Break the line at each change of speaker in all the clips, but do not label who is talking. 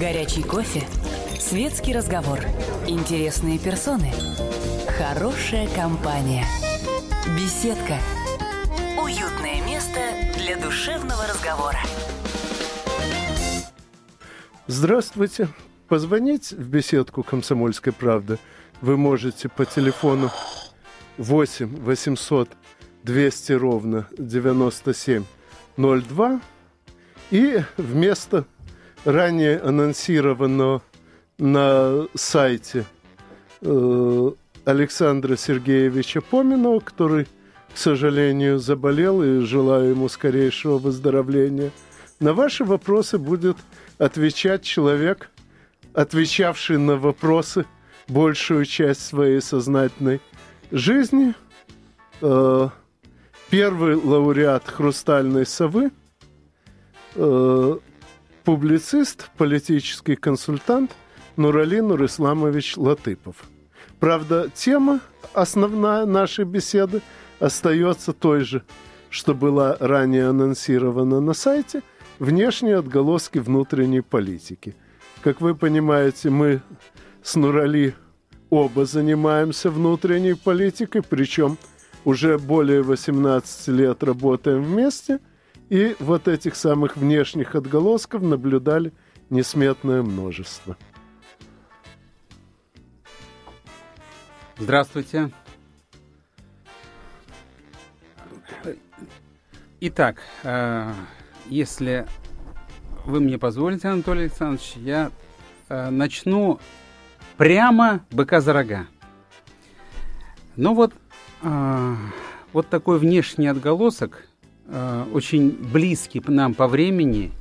Горячий кофе. Светский разговор. Интересные персоны. Хорошая компания. Беседка. Уютное место для душевного разговора.
Здравствуйте. Позвонить в беседку «Комсомольской правды» вы можете по телефону 8 800 200 ровно 9702 и вместо ранее анонсированного на сайте э, Александра Сергеевича Поминова, который, к сожалению, заболел и желаю ему скорейшего выздоровления. На ваши вопросы будет отвечать человек, отвечавший на вопросы большую часть своей сознательной жизни. Э, первый лауреат «Хрустальной совы», э, публицист, политический консультант Нурали Нурисламович Латыпов. Правда, тема основная нашей беседы остается той же, что была ранее анонсирована на сайте «Внешние отголоски внутренней политики». Как вы понимаете, мы с Нурали оба занимаемся внутренней политикой, причем уже более 18 лет работаем вместе – и вот этих самых внешних отголосков наблюдали несметное множество.
Здравствуйте. Итак, э, если вы мне позволите, Анатолий Александрович, я э, начну прямо быка за рога. Ну вот, э, вот такой внешний отголосок – Э, очень близкий нам по времени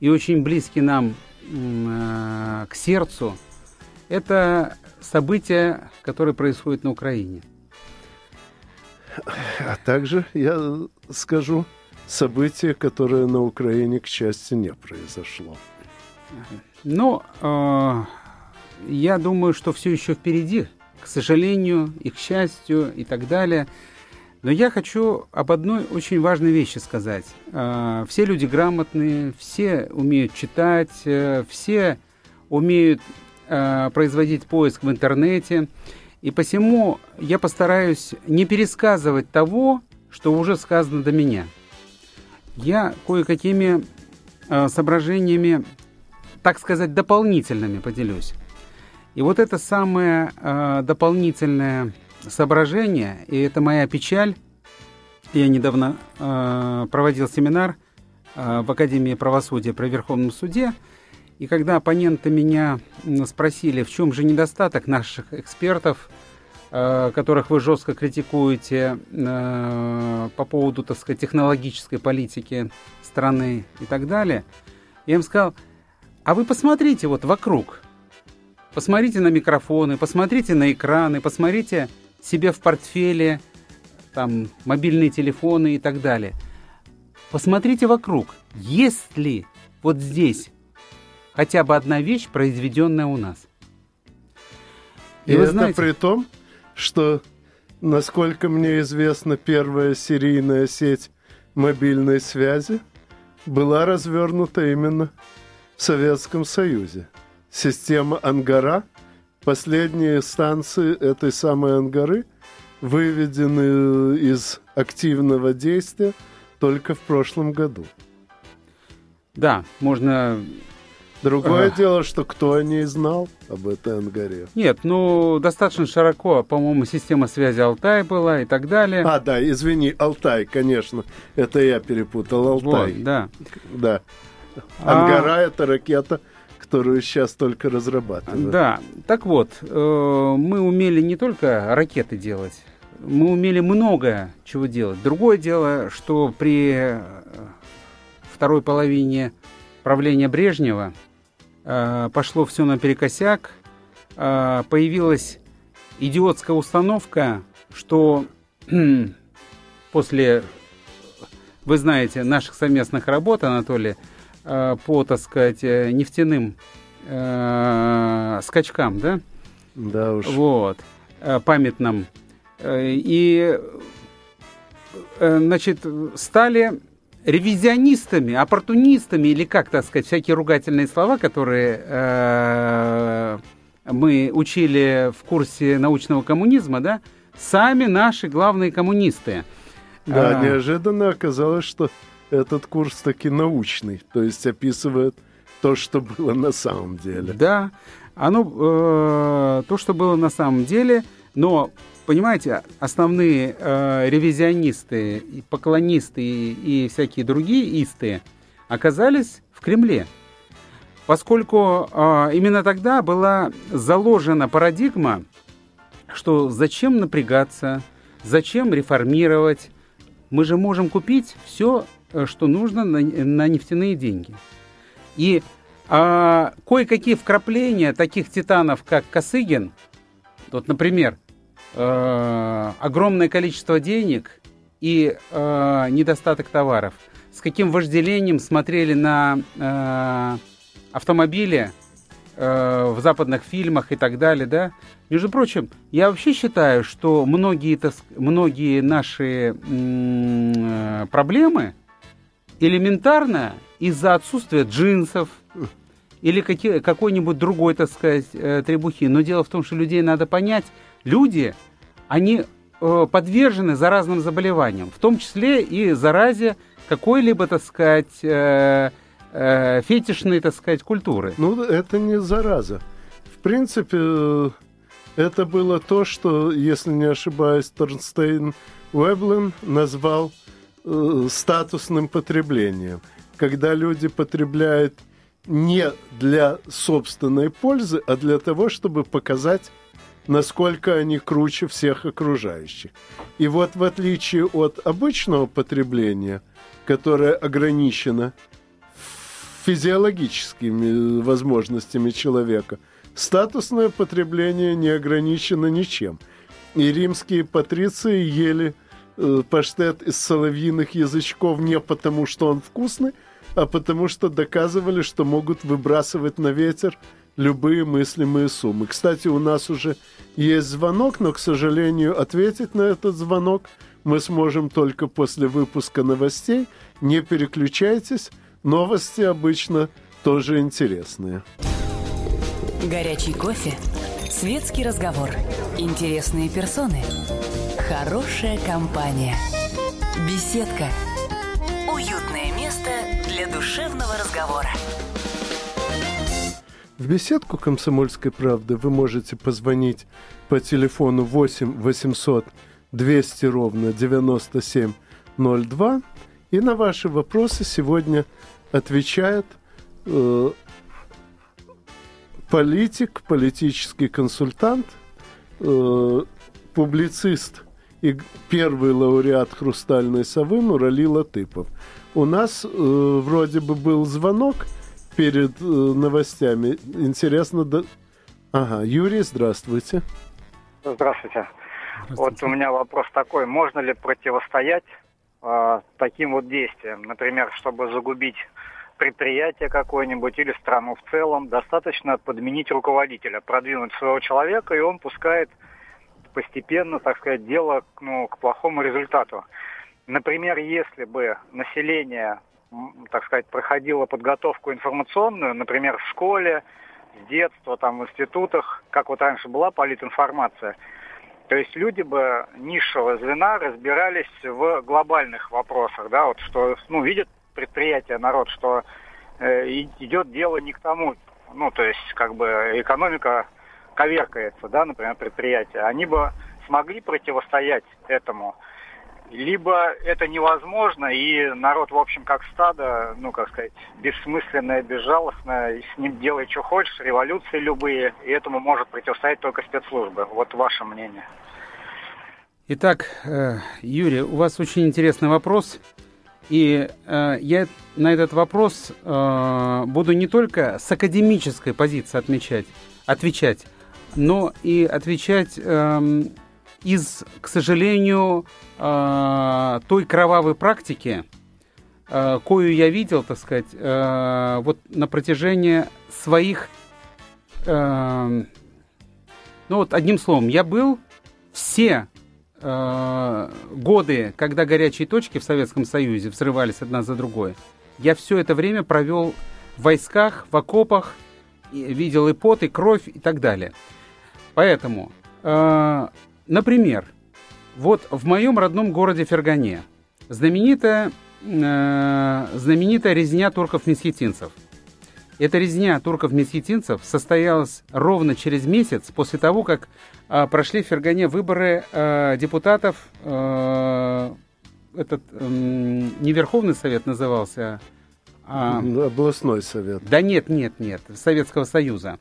и очень близкий нам э, к сердцу, это события, которые происходят на Украине.
А также я скажу событие, которое на Украине, к счастью, не произошло.
Ну, э, я думаю, что все еще впереди, к сожалению, и к счастью, и так далее – но я хочу об одной очень важной вещи сказать. А, все люди грамотные, все умеют читать, э, все умеют а, производить поиск в интернете. И посему я постараюсь не пересказывать того, что уже сказано до меня. Я кое-какими а, соображениями, так сказать, дополнительными поделюсь. И вот это самое дополнительное соображения, и это моя печаль. Я недавно э, проводил семинар э, в Академии правосудия при Верховном суде, и когда оппоненты меня спросили, в чем же недостаток наших экспертов, э, которых вы жестко критикуете э, по поводу, так сказать, технологической политики страны и так далее, я им сказал, а вы посмотрите вот вокруг, посмотрите на микрофоны, посмотрите на экраны, посмотрите себе в портфеле там, мобильные телефоны и так далее. Посмотрите вокруг, есть ли вот здесь хотя бы одна вещь, произведенная у нас.
И, и вы это знаете, при том, что, насколько мне известно, первая серийная сеть мобильной связи была развернута именно в Советском Союзе. Система Ангара – Последние станции этой самой Ангары выведены из активного действия только в прошлом году.
Да, можно...
Другое а... дело, что кто о ней знал об этой Ангаре.
Нет, ну, достаточно широко, по-моему, система связи Алтай была и так далее.
А, да, извини, Алтай, конечно. Это я перепутал, Алтай.
Вот, да.
Да. Ангара а... это ракета которую сейчас только разрабатывают.
Да, так вот, э, мы умели не только ракеты делать, мы умели многое чего делать. Другое дело, что при э, второй половине правления Брежнева э, пошло все наперекосяк, появилась идиотская установка, что после, вы знаете, наших совместных работ, Анатолий, по, так сказать, э, нефтяным э, скачкам, да?
Да уж.
Вот, э, памятным. И, значит, стали ревизионистами, оппортунистами, или как, так сказать, всякие ругательные слова, которые э, мы учили в курсе научного коммунизма, да, сами наши главные коммунисты.
Да, а, неожиданно оказалось, что этот курс таки научный, то есть описывает то, что было на самом деле.
Да, оно э, то, что было на самом деле, но понимаете, основные э, ревизионисты, поклонисты и, и всякие другие исты оказались в Кремле, поскольку э, именно тогда была заложена парадигма, что зачем напрягаться, зачем реформировать, мы же можем купить все, что нужно на, на нефтяные деньги. И а, кое-какие вкрапления таких титанов, как Косыгин, вот, например, э, огромное количество денег и э, недостаток товаров, с каким вожделением смотрели на э, автомобили э, в западных фильмах и так далее, да. Между прочим, я вообще считаю, что многие, многие наши м- проблемы элементарно из-за отсутствия джинсов, или какой-нибудь другой, так сказать, э, требухи. Но дело в том, что людей надо понять. Люди, они э, подвержены заразным заболеваниям, в том числе и заразе какой-либо, так сказать, э, фетишной, так сказать, культуры.
Ну, это не зараза. В принципе, это было то, что, если не ошибаюсь, Торнстейн Уэблин назвал э, статусным потреблением. Когда люди потребляют не для собственной пользы, а для того, чтобы показать, насколько они круче всех окружающих. И вот в отличие от обычного потребления, которое ограничено физиологическими возможностями человека, статусное потребление не ограничено ничем. И римские патриции ели э, паштет из соловьиных язычков не потому, что он вкусный, а потому что доказывали, что могут выбрасывать на ветер любые мыслимые суммы. Кстати, у нас уже есть звонок, но, к сожалению, ответить на этот звонок мы сможем только после выпуска новостей. Не переключайтесь, новости обычно тоже интересные.
Горячий кофе, светский разговор, интересные персоны, хорошая компания, беседка, уютное место для душевного разговора.
В беседку «Комсомольской правды» вы можете позвонить по телефону 8 800 200 ровно 9702. И на ваши вопросы сегодня отвечает э, политик, политический консультант, э, публицист и первый лауреат «Хрустальной совы» Нурали Латыпов – у нас э, вроде бы был звонок перед э, новостями. Интересно, да... Ага, Юрий, здравствуйте.
Здравствуйте. здравствуйте. Вот у меня вопрос такой. Можно ли противостоять э, таким вот действиям? Например, чтобы загубить предприятие какое-нибудь или страну в целом, достаточно подменить руководителя, продвинуть своего человека, и он пускает постепенно, так сказать, дело ну, к плохому результату. Например, если бы население, так сказать, проходило подготовку информационную, например, в школе, с детства, там, в институтах, как вот раньше была политинформация, то есть люди бы низшего звена разбирались в глобальных вопросах, да, вот что, ну, видит предприятие, народ, что э, идет дело не к тому, ну, то есть, как бы, экономика коверкается, да, например, предприятие, они бы смогли противостоять этому либо это невозможно, и народ, в общем, как стадо, ну, как сказать, бессмысленное, безжалостное, и с ним делай, что хочешь, революции любые, и этому может противостоять только спецслужбы. Вот ваше мнение.
Итак, э, Юрий, у вас очень интересный вопрос. И э, я на этот вопрос э, буду не только с академической позиции отмечать, отвечать, но и отвечать э, из, к сожалению, э, той кровавой практики, э, кою я видел, так сказать, э, вот на протяжении своих, ну вот одним словом, я был все э, годы, когда горячие точки в Советском Союзе взрывались одна за другой, я все это время провел в войсках, в окопах, видел и пот, и кровь, и так далее. Поэтому, э, например, вот в моем родном городе Фергане знаменитая, э, знаменитая резня турков-месхетинцев. Эта резня турков-месхетинцев состоялась ровно через месяц после того, как э, прошли в Фергане выборы э, депутатов, э, этот э, не Верховный Совет назывался,
а... Областной совет.
Да нет, нет, нет, Советского Союза.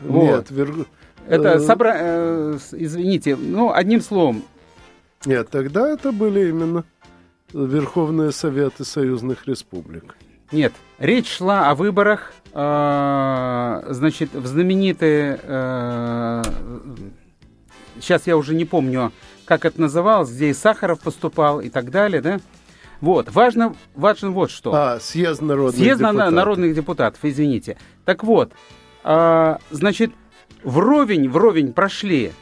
Нет, вот. вер...
Это э, собра... Э, извините, ну, одним словом.
Нет, тогда это были именно Верховные Советы союзных республик.
Нет, речь шла о выборах, э, значит, в знаменитые... Э, сейчас я уже не помню, как это называлось, где и Сахаров поступал и так далее, да? Вот, важно, важно вот что.
А, съезд народных
съезд депутатов. народных депутатов, извините. Так вот, э, значит, вровень, вровень прошли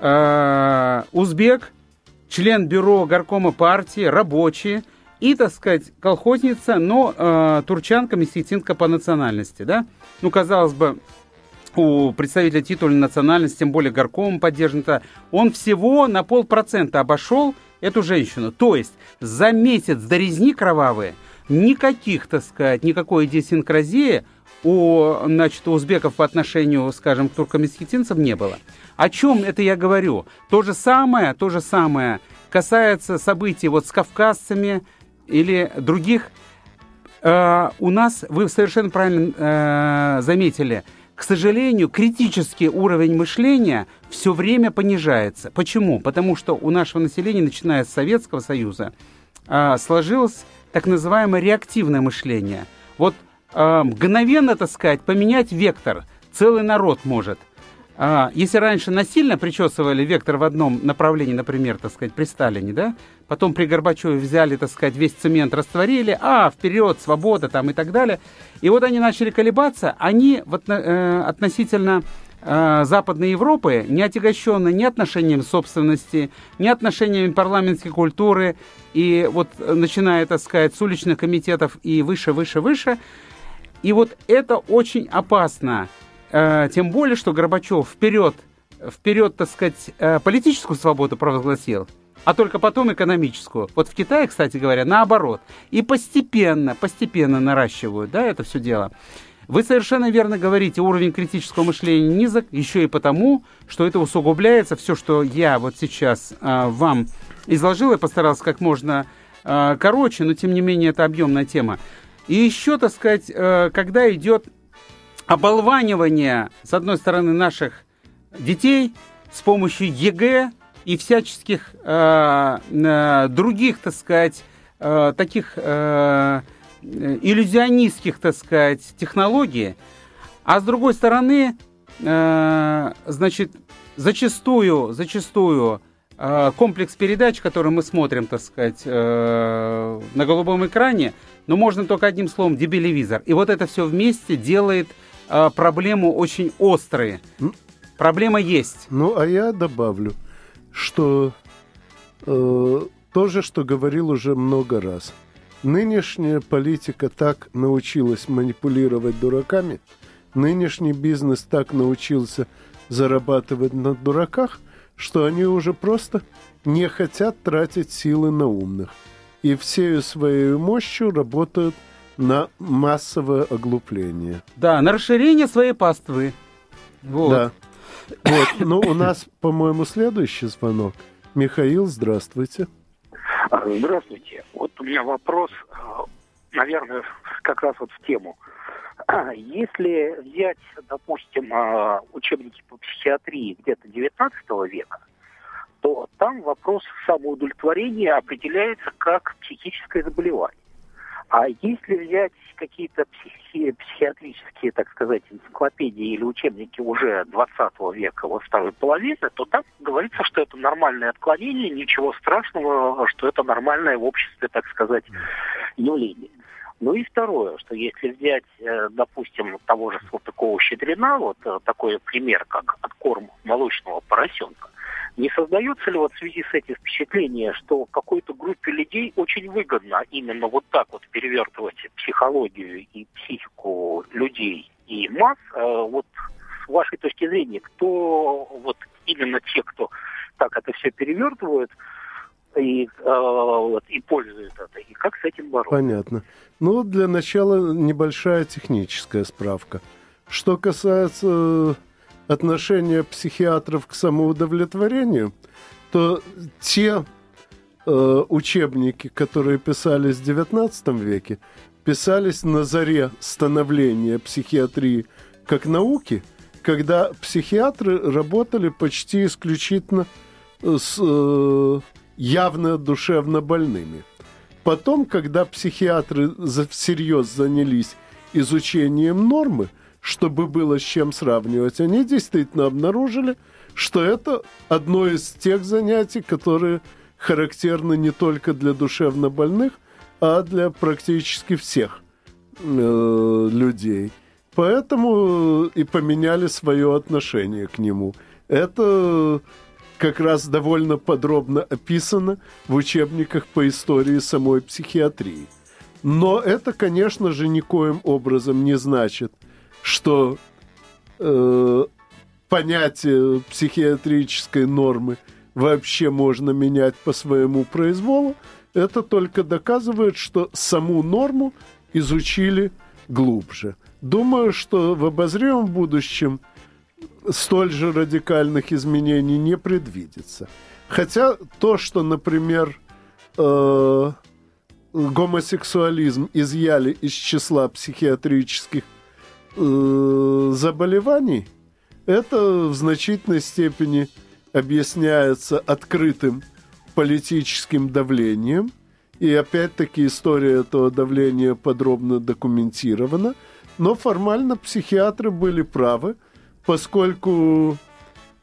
э, узбек, член бюро горкома партии, рабочие и, так сказать, колхозница, но э, турчанка, мессиетинка по национальности, да? Ну, казалось бы, у представителя титульной национальности, тем более горком поддержан, он всего на полпроцента обошел эту женщину. То есть за месяц до резни кровавые никаких, так сказать, никакой идиосинкразии у, значит, у узбеков по отношению, скажем, к туркомесхетинцам не было. О чем это я говорю? То же самое, то же самое касается событий вот с кавказцами или других. Э, у нас, вы совершенно правильно э, заметили, к сожалению, критический уровень мышления все время понижается. Почему? Потому что у нашего населения, начиная с Советского Союза, э, сложилось так называемое реактивное мышление. Вот э, мгновенно, так сказать, поменять вектор целый народ может. А, если раньше насильно причесывали вектор в одном направлении, например, так сказать, при Сталине, да, потом при Горбачеве взяли, так сказать, весь цемент растворили, а, вперед, свобода там и так далее. И вот они начали колебаться, они вот, э, относительно э, Западной Европы, не отягощенные ни отношением собственности, ни отношениями парламентской культуры, и вот э, начиная, так сказать, с уличных комитетов и выше, выше, выше, и вот это очень опасно. Э, тем более, что Горбачев вперед, вперед, так сказать, э, политическую свободу провозгласил, а только потом экономическую. Вот в Китае, кстати говоря, наоборот. И постепенно, постепенно наращивают, да, это все дело. Вы совершенно верно говорите, уровень критического мышления низок, еще и потому, что это усугубляется. Все, что я вот сейчас э, вам изложил, я постарался как можно э, короче, но тем не менее это объемная тема. И еще, так сказать, э, когда идет оболванивание, с одной стороны, наших детей с помощью ЕГЭ и всяческих э, э, других, так сказать, таких иллюзионистских, так сказать, технологий, а с другой стороны, значит, зачастую, зачастую комплекс передач, который мы смотрим, так сказать, на голубом экране, но можно только одним словом, дебилевизор. И вот это все вместе делает э, проблему очень острые. Проблема есть.
Ну, а я добавлю, что э, то же, что говорил уже много раз. Нынешняя политика так научилась манипулировать дураками, нынешний бизнес так научился зарабатывать на дураках, что они уже просто не хотят тратить силы на умных. И всею своей мощью работают на массовое оглупление.
Да, на расширение своей паствы.
Вот. Да. Вот. Ну, у нас, по-моему, следующий звонок. Михаил, здравствуйте.
Здравствуйте. Вот у меня вопрос, а, наверное, как раз вот в тему. Если взять, допустим, учебники по психиатрии где-то 19 века, то там вопрос самоудовлетворения определяется как психическое заболевание. А если взять какие-то психи, психиатрические, так сказать, энциклопедии или учебники уже 20 века, во второй половине, то там говорится, что это нормальное отклонение, ничего страшного, что это нормальное в обществе, так сказать, явление. Ну и второе, что если взять, э, допустим, того же Салтыкова-Щедрина, вот э, такой пример, как откорм молочного поросенка, Не создается ли вот в связи с этим впечатление, что какой-то группе людей очень выгодно именно вот так вот перевертывать психологию и психику людей и масс? Э, вот с вашей точки зрения, кто вот именно те, кто так это все перевертывают, и, э, вот, и пользуют это. И как с этим бороться?
Понятно. Ну, для начала небольшая техническая справка. Что касается отношение психиатров к самоудовлетворению, то те э, учебники, которые писались в XIX веке, писались на заре становления психиатрии как науки, когда психиатры работали почти исключительно с э, явно душевно больными. Потом, когда психиатры всерьез занялись изучением нормы, чтобы было с чем сравнивать, они действительно обнаружили, что это одно из тех занятий, которые характерны не только для душевно больных, а для практически всех э, людей. Поэтому и поменяли свое отношение к нему. Это как раз довольно подробно описано в учебниках по истории самой психиатрии. Но это, конечно же, никоим образом не значит – что э, понятие психиатрической нормы вообще можно менять по своему произволу, это только доказывает, что саму норму изучили глубже. Думаю, что в обозримом будущем столь же радикальных изменений не предвидится. Хотя то, что, например, э, гомосексуализм изъяли из числа психиатрических э, заболеваний, это в значительной степени объясняется открытым политическим давлением. И опять-таки история этого давления подробно документирована. Но формально психиатры были правы, поскольку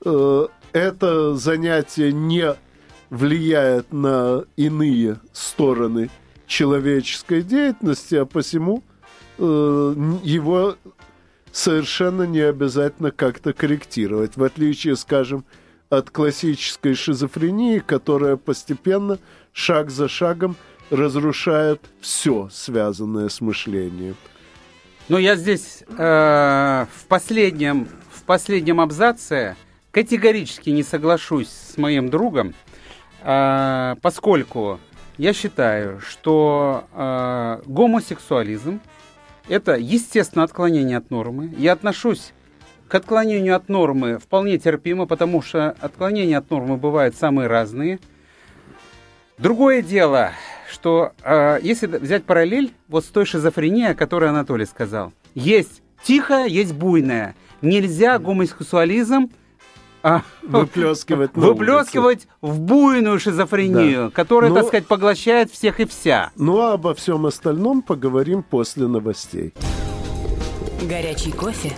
э, это занятие не влияет на иные стороны человеческой деятельности, а посему его совершенно не обязательно как-то корректировать, в отличие, скажем, от классической шизофрении, которая постепенно, шаг за шагом, разрушает все, связанное с мышлением.
Ну, я здесь э, в, последнем, в последнем абзаце категорически не соглашусь с моим другом, э, поскольку я считаю, что э, гомосексуализм – это, естественно, отклонение от нормы. Я отношусь к отклонению от нормы вполне терпимо, потому что отклонения от нормы бывают самые разные. Другое дело, что э, если взять параллель вот с той шизофренией, о которой Анатолий сказал, есть тихая, есть буйная. Нельзя гомосексуализм
а, выплескивать,
выплескивать в буйную шизофрению, да. которая, Но, так сказать, поглощает всех и вся.
Ну а обо всем остальном поговорим после новостей.
Горячий кофе,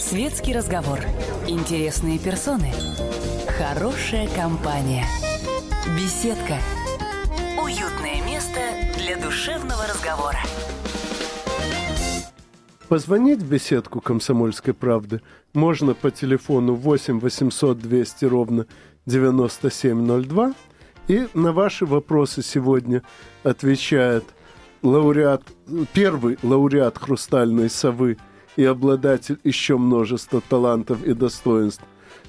светский разговор, интересные персоны, хорошая компания, беседка, уютное место для душевного разговора.
Позвонить в беседку «Комсомольской правды» можно по телефону 8 800 200 ровно 9702. И на ваши вопросы сегодня отвечает лауреат, первый лауреат «Хрустальной совы» и обладатель еще множества талантов и достоинств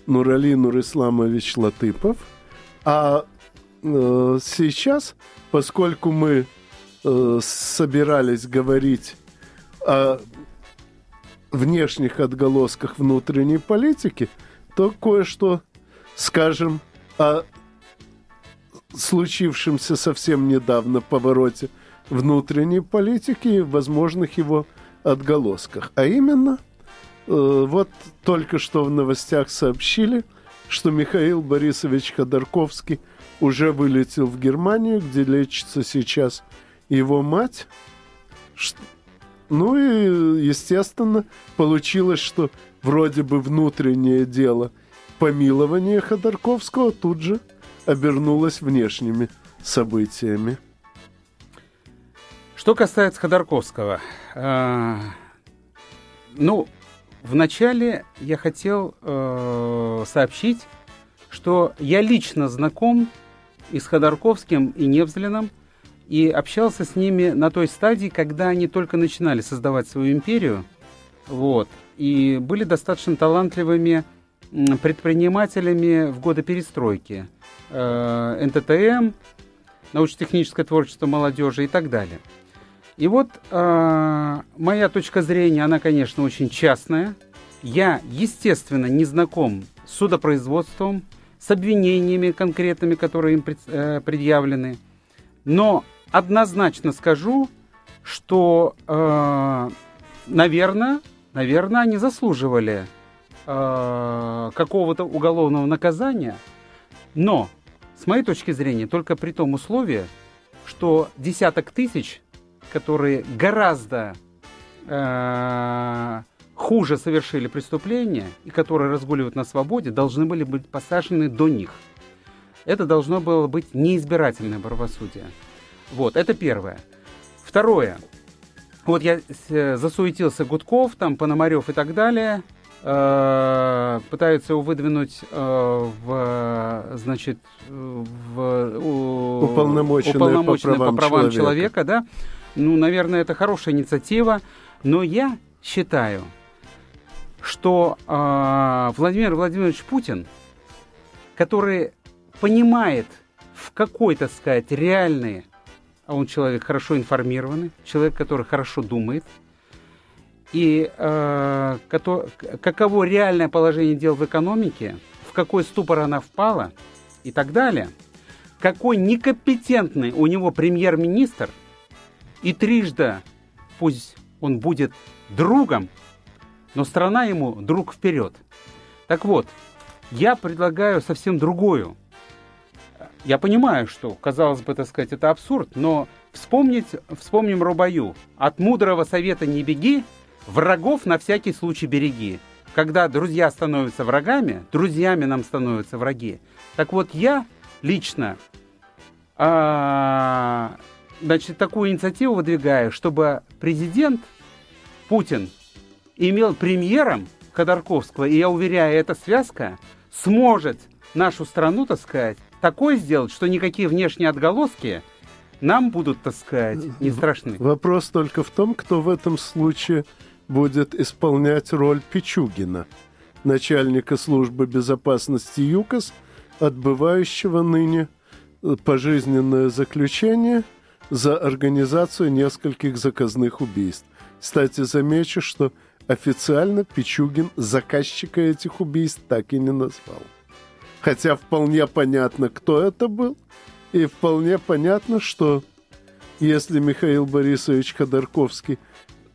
Нурали Нурисламович Латыпов. А э, сейчас, поскольку мы э, собирались говорить о внешних отголосках внутренней политики, то кое-что скажем о случившемся совсем недавно повороте внутренней политики и возможных его отголосках. А именно, э, вот только что в новостях сообщили, что Михаил Борисович Ходорковский уже вылетел в Германию, где лечится сейчас его мать. Ну и, естественно, получилось, что вроде бы внутреннее дело помилования Ходорковского тут же обернулось внешними событиями.
Что касается Ходорковского, э, ну, вначале я хотел э, сообщить, что я лично знаком и с Ходорковским, и Невзлиным, и общался с ними на той стадии, когда они только начинали создавать свою империю, вот, и были достаточно талантливыми предпринимателями в годы перестройки. Э, НТТМ, научно-техническое творчество молодежи и так далее. И вот э, моя точка зрения, она, конечно, очень частная. Я, естественно, не знаком с судопроизводством, с обвинениями конкретными, которые им пред, э, предъявлены. Но однозначно скажу, что, э, наверное, наверное, они заслуживали э, какого-то уголовного наказания, но, с моей точки зрения, только при том условии, что десяток тысяч, которые гораздо э, хуже совершили преступления и которые разгуливают на свободе, должны были быть посажены до них. Это должно было быть неизбирательное правосудие. Вот, это первое. Второе. Вот я засуетился Гудков, там Пономарев и так далее. Э, пытаются его выдвинуть э, в, значит, в
у, уполномоченное,
по правам, по правам человека. человека, да. Ну, наверное, это хорошая инициатива, но я считаю, что э, Владимир Владимирович Путин, который понимает в какой, то сказать, реальный, а он человек хорошо информированный, человек, который хорошо думает, и э, кото, каково реальное положение дел в экономике, в какой ступор она впала и так далее, какой некомпетентный у него премьер-министр, и трижды пусть он будет другом но страна ему друг вперед. Так вот, я предлагаю совсем другую. Я понимаю, что, казалось бы, так сказать, это абсурд, но вспомнить, вспомним Рубаю. От мудрого совета не беги, врагов на всякий случай береги. Когда друзья становятся врагами, друзьями нам становятся враги. Так вот, я лично а, значит, такую инициативу выдвигаю, чтобы президент Путин имел премьером Ходорковского, и я уверяю, эта связка сможет нашу страну, так сказать, такое сделать, что никакие внешние отголоски нам будут, так сказать, не страшны.
Вопрос только в том, кто в этом случае будет исполнять роль Пичугина, начальника службы безопасности ЮКОС, отбывающего ныне э, пожизненное заключение за организацию нескольких заказных убийств. Кстати, замечу, что официально Пичугин заказчика этих убийств так и не назвал. Хотя вполне понятно, кто это был, и вполне понятно, что если Михаил Борисович Ходорковский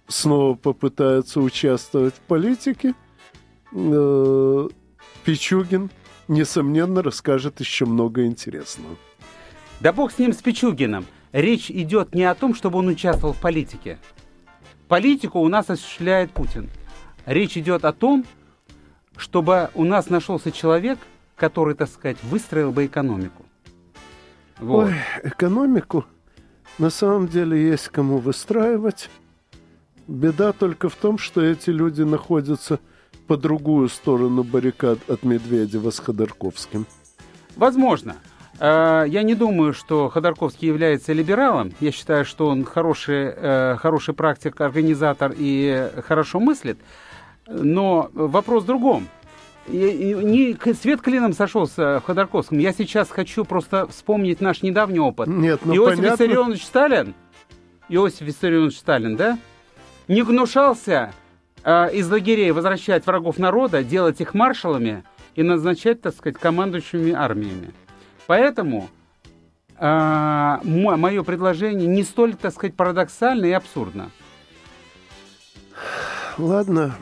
снова попытается участвовать в политике, э, Пичугин, несомненно, расскажет еще много интересного.
Да бог с ним, с Пичугиным. Речь идет не о том, чтобы он участвовал в политике. Политику у нас осуществляет Путин. Речь идет о том, чтобы у нас нашелся человек, который, так сказать, выстроил бы экономику.
Вот. Ой, экономику на самом деле есть кому выстраивать. Беда только в том, что эти люди находятся по другую сторону баррикад от Медведева с Ходорковским.
Возможно. Э, я не думаю, что Ходорковский является либералом. Я считаю, что он хороший, э, хороший практик, организатор и хорошо мыслит. Но вопрос в другом. Не свет клином сошелся в Ходорковском. Я сейчас хочу просто вспомнить наш недавний опыт.
Нет, ну
Иосиф
понятно.
Виссарионович Сталин, Иосиф Виссарионович Сталин, да, не гнушался э, из лагерей возвращать врагов народа, делать их маршалами и назначать, так сказать, командующими армиями. Поэтому э, мое предложение не столь, так сказать, парадоксально и абсурдно.
Ладно,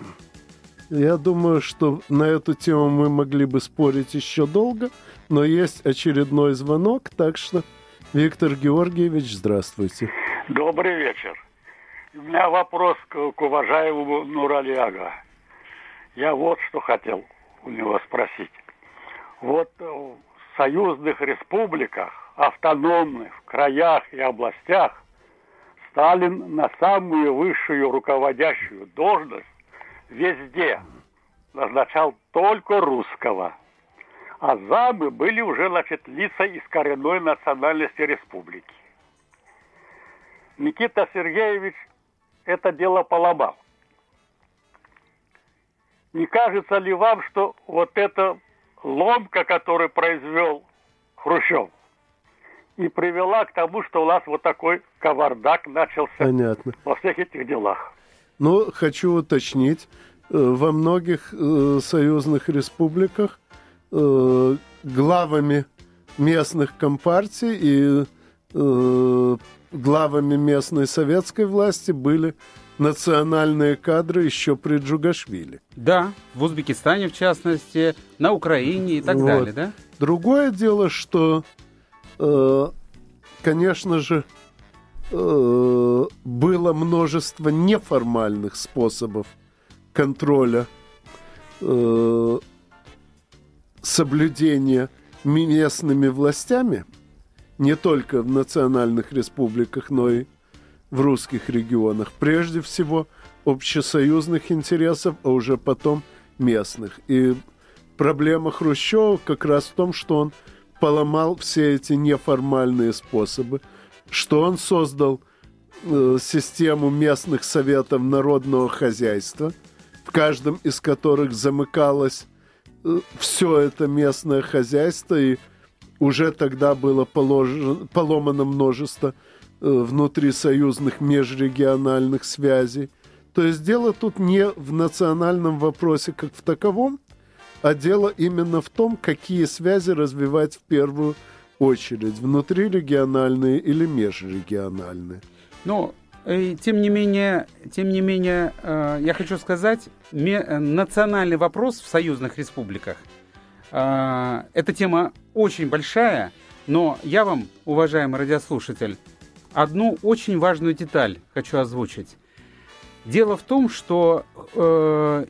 я думаю, что на эту тему мы могли бы спорить еще долго, но есть очередной звонок, так что, Виктор Георгиевич, здравствуйте.
Добрый вечер. У меня вопрос к, к уважаемому Нуралиага. Я вот что хотел у него спросить. Вот в союзных республиках, автономных краях и областях Сталин на самую высшую руководящую должность везде назначал только русского. А замы были уже, значит, лица из коренной национальности республики. Никита Сергеевич это дело поломал. Не кажется ли вам, что вот эта ломка, которую произвел Хрущев, и привела к тому, что у нас вот такой кавардак начался
Понятно.
во всех этих делах.
Но хочу уточнить, э, во многих э, союзных республиках э, главами местных компартий и э, главами местной советской власти были национальные кадры еще при Джугашвили.
Да, в Узбекистане, в частности, на Украине и так вот. далее, да?
Другое дело, что, э, конечно же, было множество неформальных способов контроля э, соблюдения местными властями, не только в национальных республиках, но и в русских регионах. Прежде всего общесоюзных интересов, а уже потом местных. И проблема Хрущева как раз в том, что он поломал все эти неформальные способы, что он создал э, систему местных советов народного хозяйства, в каждом из которых замыкалось э, все это местное хозяйство, и уже тогда было положено, поломано множество Э, внутрисоюзных межрегиональных связей. То есть дело тут не в национальном вопросе как в таковом, а дело именно в том, какие связи развивать в первую очередь, внутрирегиональные или межрегиональные.
Но э, тем не менее, тем не менее, э, я хочу сказать, национальный вопрос в союзных республиках эта тема очень большая, но я вам, уважаемый радиослушатель, одну очень важную деталь хочу озвучить. Дело в том, что э,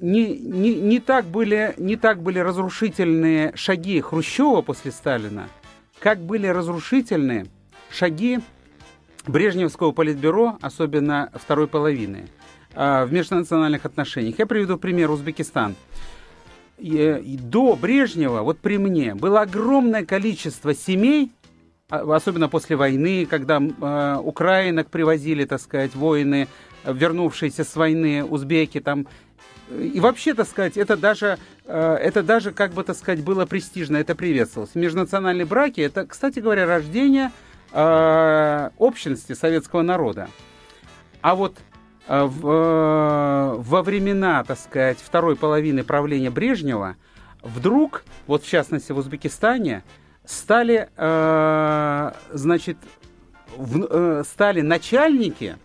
не, не, не, так были, не так были разрушительные шаги Хрущева после Сталина, как были разрушительные шаги Брежневского политбюро, особенно второй половины, э, в межнациональных отношениях. Я приведу пример Узбекистан. До Брежнева, вот при мне, было огромное количество семей, а, особенно после войны, когда э, украинок привозили, так сказать, воины, вернувшиеся с войны, узбеки там. И вообще, так сказать, это даже, э, это даже, как бы, так сказать, было престижно, это приветствовалось. Межнациональные браки, это, кстати говоря, рождение э, общности советского народа. А вот э, в, во времена, так сказать, второй половины правления Брежнева, вдруг, вот в частности в Узбекистане, стали, значит, в, стали начальники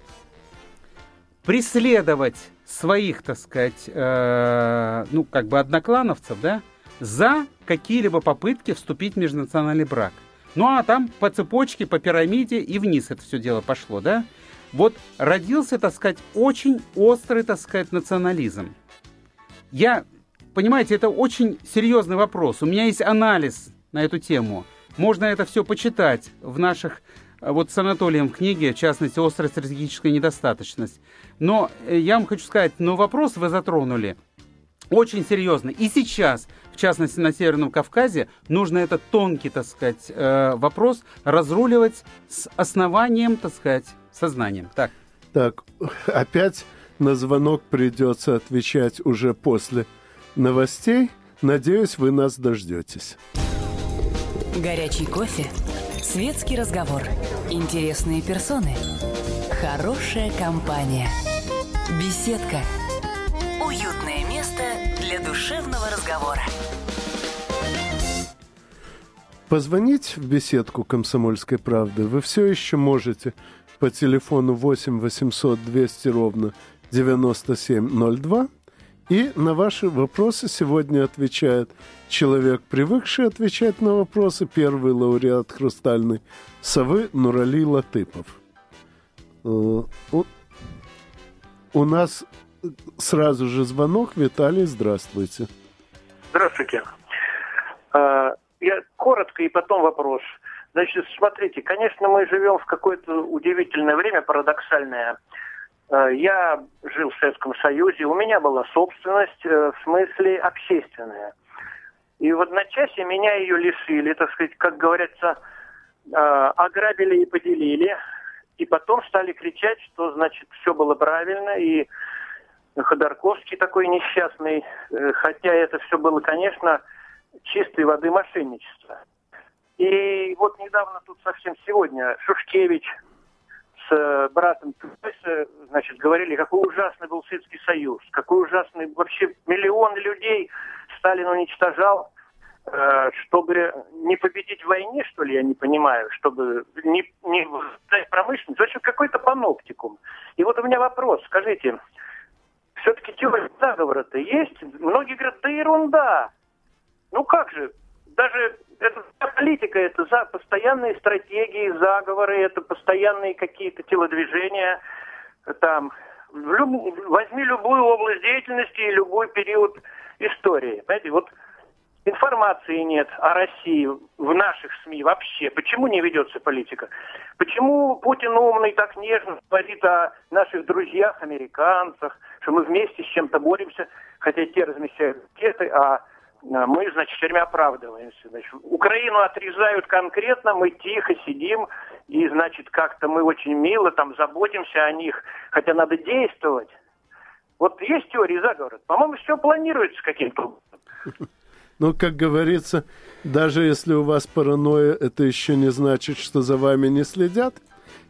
преследовать своих, так сказать, э, ну, как бы одноклановцев, да, за какие-либо попытки вступить в межнациональный брак. Ну, а там по цепочке, по пирамиде и вниз это все дело пошло, да. Вот родился, так сказать, очень острый, так сказать, национализм. Я, понимаете, это очень серьезный вопрос. У меня есть анализ на эту тему. Можно это все почитать в наших э, вот с Анатолием в книге, в частности, «Острая стратегическая недостаточность». Но э, я вам хочу сказать, но вопрос вы затронули очень серьезно. И сейчас, в частности, на Северном Кавказе, нужно этот тонкий, так сказать, э, вопрос разруливать с основанием, так сказать, сознанием. Так.
Так, опять на звонок придется отвечать уже после новостей. Надеюсь, вы нас дождетесь.
Горячий кофе, светский разговор, интересные персоны, хорошая компания, беседка, уютное место для душевного разговора.
Позвонить в беседку «Комсомольской правды» вы все еще можете по телефону 8 800 200 ровно 9702 и на ваши вопросы сегодня отвечает человек, привыкший отвечать на вопросы, первый лауреат «Хрустальной совы» Нурали Латыпов. Э, у нас сразу же звонок. Виталий, здравствуйте.
Здравствуйте. А, я коротко и потом вопрос. Значит, смотрите, конечно, мы живем в какое-то удивительное время, парадоксальное – Э, я жил в Советском Союзе, у меня была собственность, э, в смысле общественная. И в одночасье меня ее лишили, так сказать, как говорится, э, ограбили и поделили. И потом стали кричать, что, значит, все было правильно, и Ходорковский такой несчастный, э, хотя это все было, конечно, чистой воды мошенничество. И вот недавно тут совсем сегодня Шушкевич с э, братом Тюрьса, значит, говорили, какой ужасный был Советский Союз, какой ужасный вообще миллионы людей Сталин уничтожал, чтобы не победить в войне, что ли, я не понимаю, чтобы не, не дать промышленность. В общем, какой-то паноптикум. И вот у меня вопрос, скажите, все-таки теория заговора-то есть? Многие говорят, да ерунда. Ну как же, даже это политика, это за постоянные стратегии, заговоры, это постоянные какие-то телодвижения. Там, люб... возьми любую область деятельности и любой период истории. Понимаете, вот информации нет о России в наших СМИ вообще. Почему не ведется политика? Почему Путин умный так нежно говорит о наших друзьях, американцах, что мы вместе с чем-то боремся, хотя те размещают ракеты, а мы, значит, все оправдываемся. Значит, Украину отрезают конкретно, мы тихо сидим, и, значит, как-то мы очень мило там заботимся о них, хотя надо действовать. Вот есть теория заговора. По-моему, все планируется каким-то образом.
Но, как говорится, даже если у вас паранойя, это еще не значит, что за вами не следят.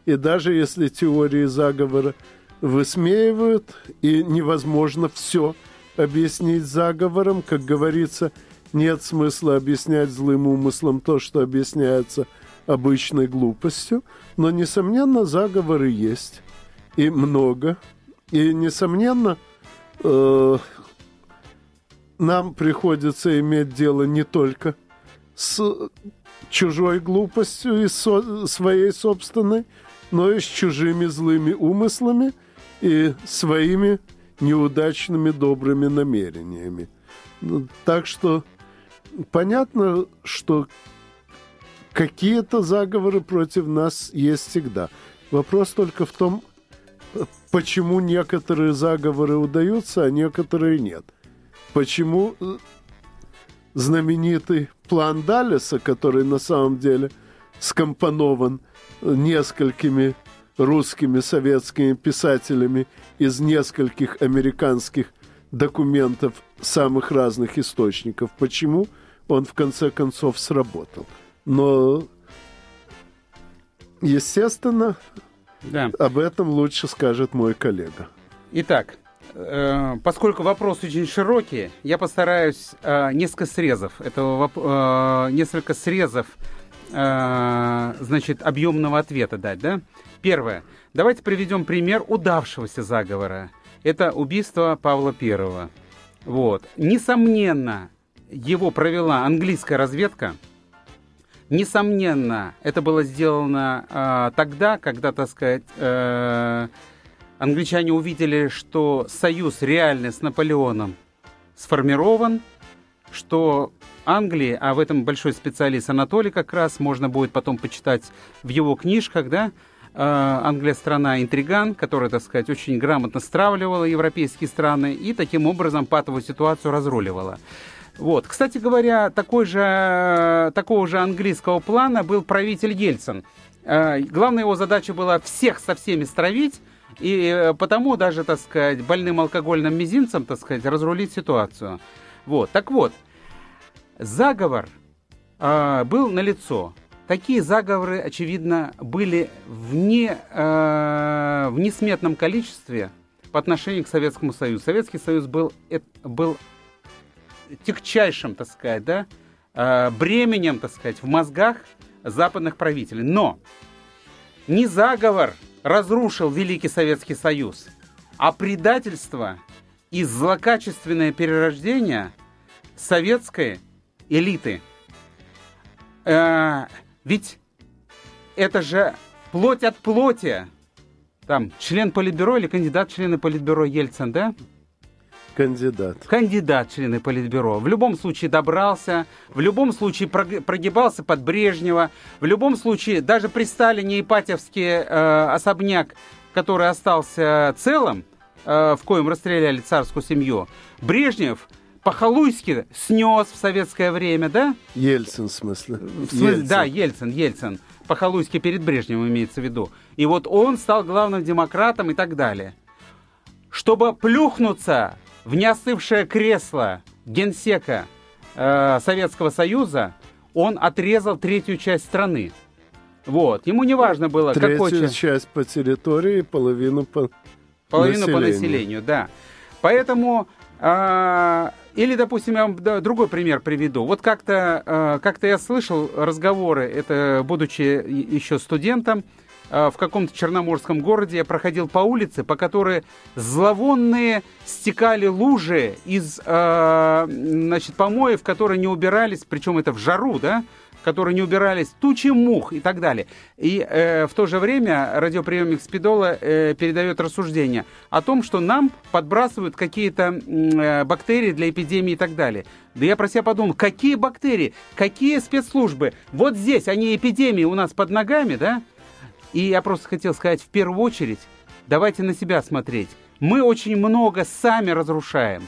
И даже если теории заговора высмеивают, и невозможно все объяснить заговором, как говорится, нет смысла объяснять злым умыслом то, что объясняется обычной глупостью, но, несомненно, заговоры есть, и много, и, несомненно, э, нам приходится иметь дело не только с чужой глупостью и со, своей собственной, но и с чужими злыми умыслами и своими неудачными добрыми намерениями. Ну, так что понятно, что какие-то заговоры против нас есть всегда. Вопрос только в том, почему некоторые заговоры удаются, а некоторые нет – почему э, знаменитый план Даллеса, который на самом деле скомпонован несколькими русскими советскими писателями из нескольких американских документов самых разных источников. Почему он в конце концов сработал? Но, естественно, да. об этом лучше скажет мой коллега.
Итак, Э, поскольку вопрос очень широкий, я постараюсь э, несколько срезов этого э, несколько срезов значит объемного ответа дать, да? Первое. Давайте приведем пример удавшегося заговора. Это убийство Павла Первого. Вот. Несомненно, его провела английская разведка. Несомненно, это было сделано э, тогда, когда, так сказать, э, англичане увидели, что союз реальный с Наполеоном сформирован, что Англии, а в этом большой специалист Анатолий как раз, можно будет потом почитать в его книжках, да, а, Англия страна интриган, которая, так сказать, очень грамотно стравливала европейские страны и таким образом патовую ситуацию разруливала. Вот. Кстати говоря, такой же, такого же английского плана был правитель Ельцин. А, главная его задача была всех со всеми стравить, и э, потому даже, так сказать, больным алкогольным мизинцем, так сказать, разрулить ситуацию. Вот, так вот, заговор э, был налицо. Такие заговоры, очевидно, были в, не, э, в несметном количестве по отношению к Советскому Союзу. Советский Союз был, был тягчайшим, так сказать, да, э, бременем, так сказать, в мозгах западных правителей. Но не заговор разрушил Великий Советский Союз, а предательство и злокачественное перерождение советской элиты. Э, ведь это же плоть от плоти. Там член Политбюро или кандидат члены Политбюро Ельцин, да?
Кандидат.
Кандидат члены Политбюро. В любом случае добрался, в любом случае прогибался под Брежнева, в любом случае даже при Сталине Ипатьевский э, особняк, который остался целым, э, в коем расстреляли царскую семью, Брежнев по-халуйски снес в советское время, да?
Ельцин, в смысле?
В смысле Ельцин. Да, Ельцин, Ельцин. По-халуйски перед Брежневым имеется в виду. И вот он стал главным демократом и так далее. Чтобы плюхнуться в неостывшее кресло генсека э, Советского Союза, он отрезал третью часть страны. Вот. Ему не важно было,
Третью
какой
часть. часть по территории, половину по
Половину
населению.
по населению, да. Поэтому а, или, допустим, я вам другой пример приведу. Вот как-то а, как я слышал разговоры, это будучи еще студентом, в каком-то черноморском городе я проходил по улице, по которой зловонные стекали лужи из значит, помоев, которые не убирались, причем это в жару, да, которые не убирались, тучи мух и так далее. И э, в то же время радиоприемник Спидола э, передает рассуждение о том, что нам подбрасывают какие-то э, бактерии для эпидемии и так далее. Да я про себя подумал, какие бактерии, какие спецслужбы? Вот здесь они эпидемии у нас под ногами, да? И я просто хотел сказать, в первую очередь, давайте на себя смотреть. Мы очень много сами разрушаем.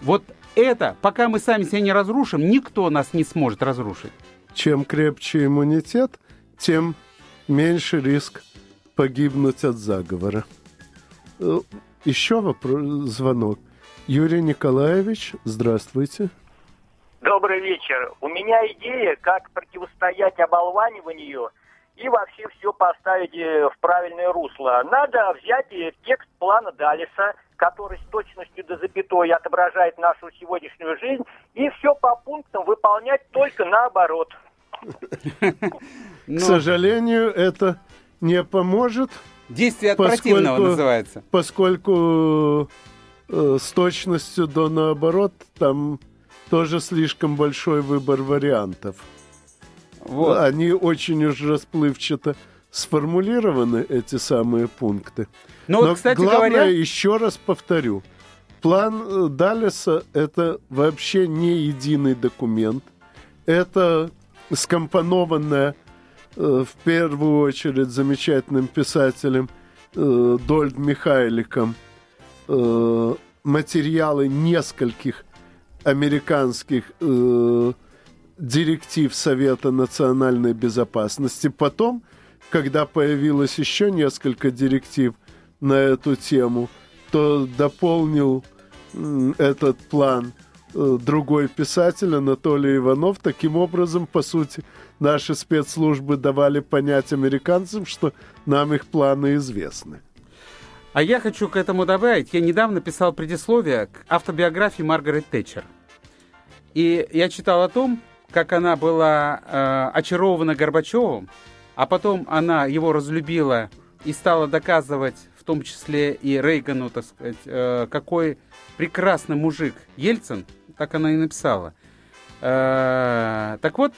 Вот это, пока мы сами себя не разрушим, никто нас не сможет разрушить
чем крепче иммунитет, тем меньше риск погибнуть от заговора. Э, еще вопрос, звонок. Юрий Николаевич, здравствуйте.
Добрый вечер. У меня идея, как противостоять оболваниванию и вообще все поставить э, в правильное русло. Надо взять текст плана Далиса, который с точностью до запятой отображает нашу сегодняшнюю жизнь, и все по пунктам выполнять только наоборот.
К сожалению, это не поможет.
Действие от противного называется.
Поскольку э, с точностью до наоборот, там тоже слишком большой выбор вариантов. Вот. Они очень уж расплывчато сформулированы, эти самые пункты. Но, Но вот, кстати главное, говоря... еще раз повторю, план э, Даллеса – это вообще не единый документ. Это скомпонованная э, в первую очередь замечательным писателем э, Дольд Михайликом э, материалы нескольких американских э, директив Совета национальной безопасности. Потом, когда появилось еще несколько директив на эту тему, то дополнил этот план – Э, другой писатель Анатолий Иванов. Таким образом, по сути, наши спецслужбы давали понять американцам, что нам их планы известны.
А я хочу к этому добавить. Я недавно писал предисловие к автобиографии Маргарет Тэтчер. И я читал о том, как она была э, очарована Горбачевым, а потом она его разлюбила и стала доказывать, в том числе и Рейгану, так сказать, э, какой прекрасный мужик Ельцин – так она и написала. Э, так вот,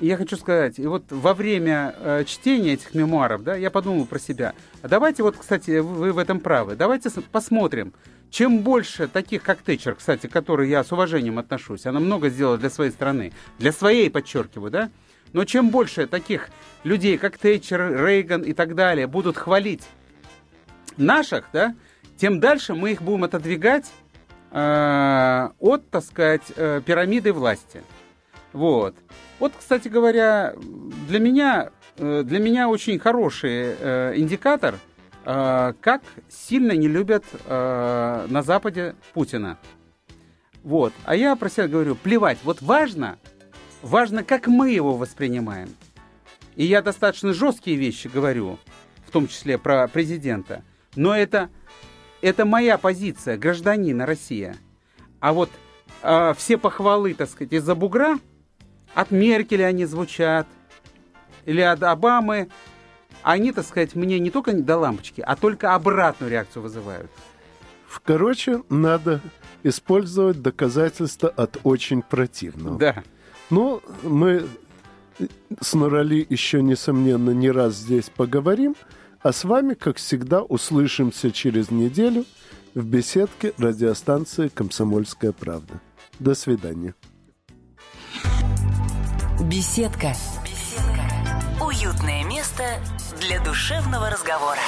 я хочу сказать, и вот во время э, чтения этих мемуаров, да, я подумал про себя. А давайте вот, кстати, вы в этом правы. Давайте посмотрим, чем больше таких, как Тэтчер, кстати, к которой я с уважением отношусь, она много сделала для своей страны, для своей, подчеркиваю, да, но чем больше таких людей, как Тэтчер, Рейган и так далее, будут хвалить наших, да, тем дальше мы их будем отодвигать Э, от, так сказать, э, пирамиды власти. Вот. Вот, кстати говоря, для меня, э, для меня очень хороший индикатор, как сильно не любят на Западе Путина. Вот. А я про себя говорю, плевать, вот важно, важно, как мы его воспринимаем. И я достаточно жесткие вещи говорю, в том числе про президента. Но это это моя позиция, гражданина Россия. А вот э, все похвалы, так сказать, из-за бугра, от Меркеля они звучат, или от Обамы, они, так сказать, мне не только до лампочки, а только обратную реакцию вызывают.
Короче, надо использовать доказательства от очень противного.
Да.
Ну, мы с Нурали еще, несомненно, не раз здесь поговорим. А с вами, как всегда, услышимся через неделю в беседке радиостанции «Комсомольская правда». До свидания.
Беседка. Беседка. Уютное место для душевного разговора.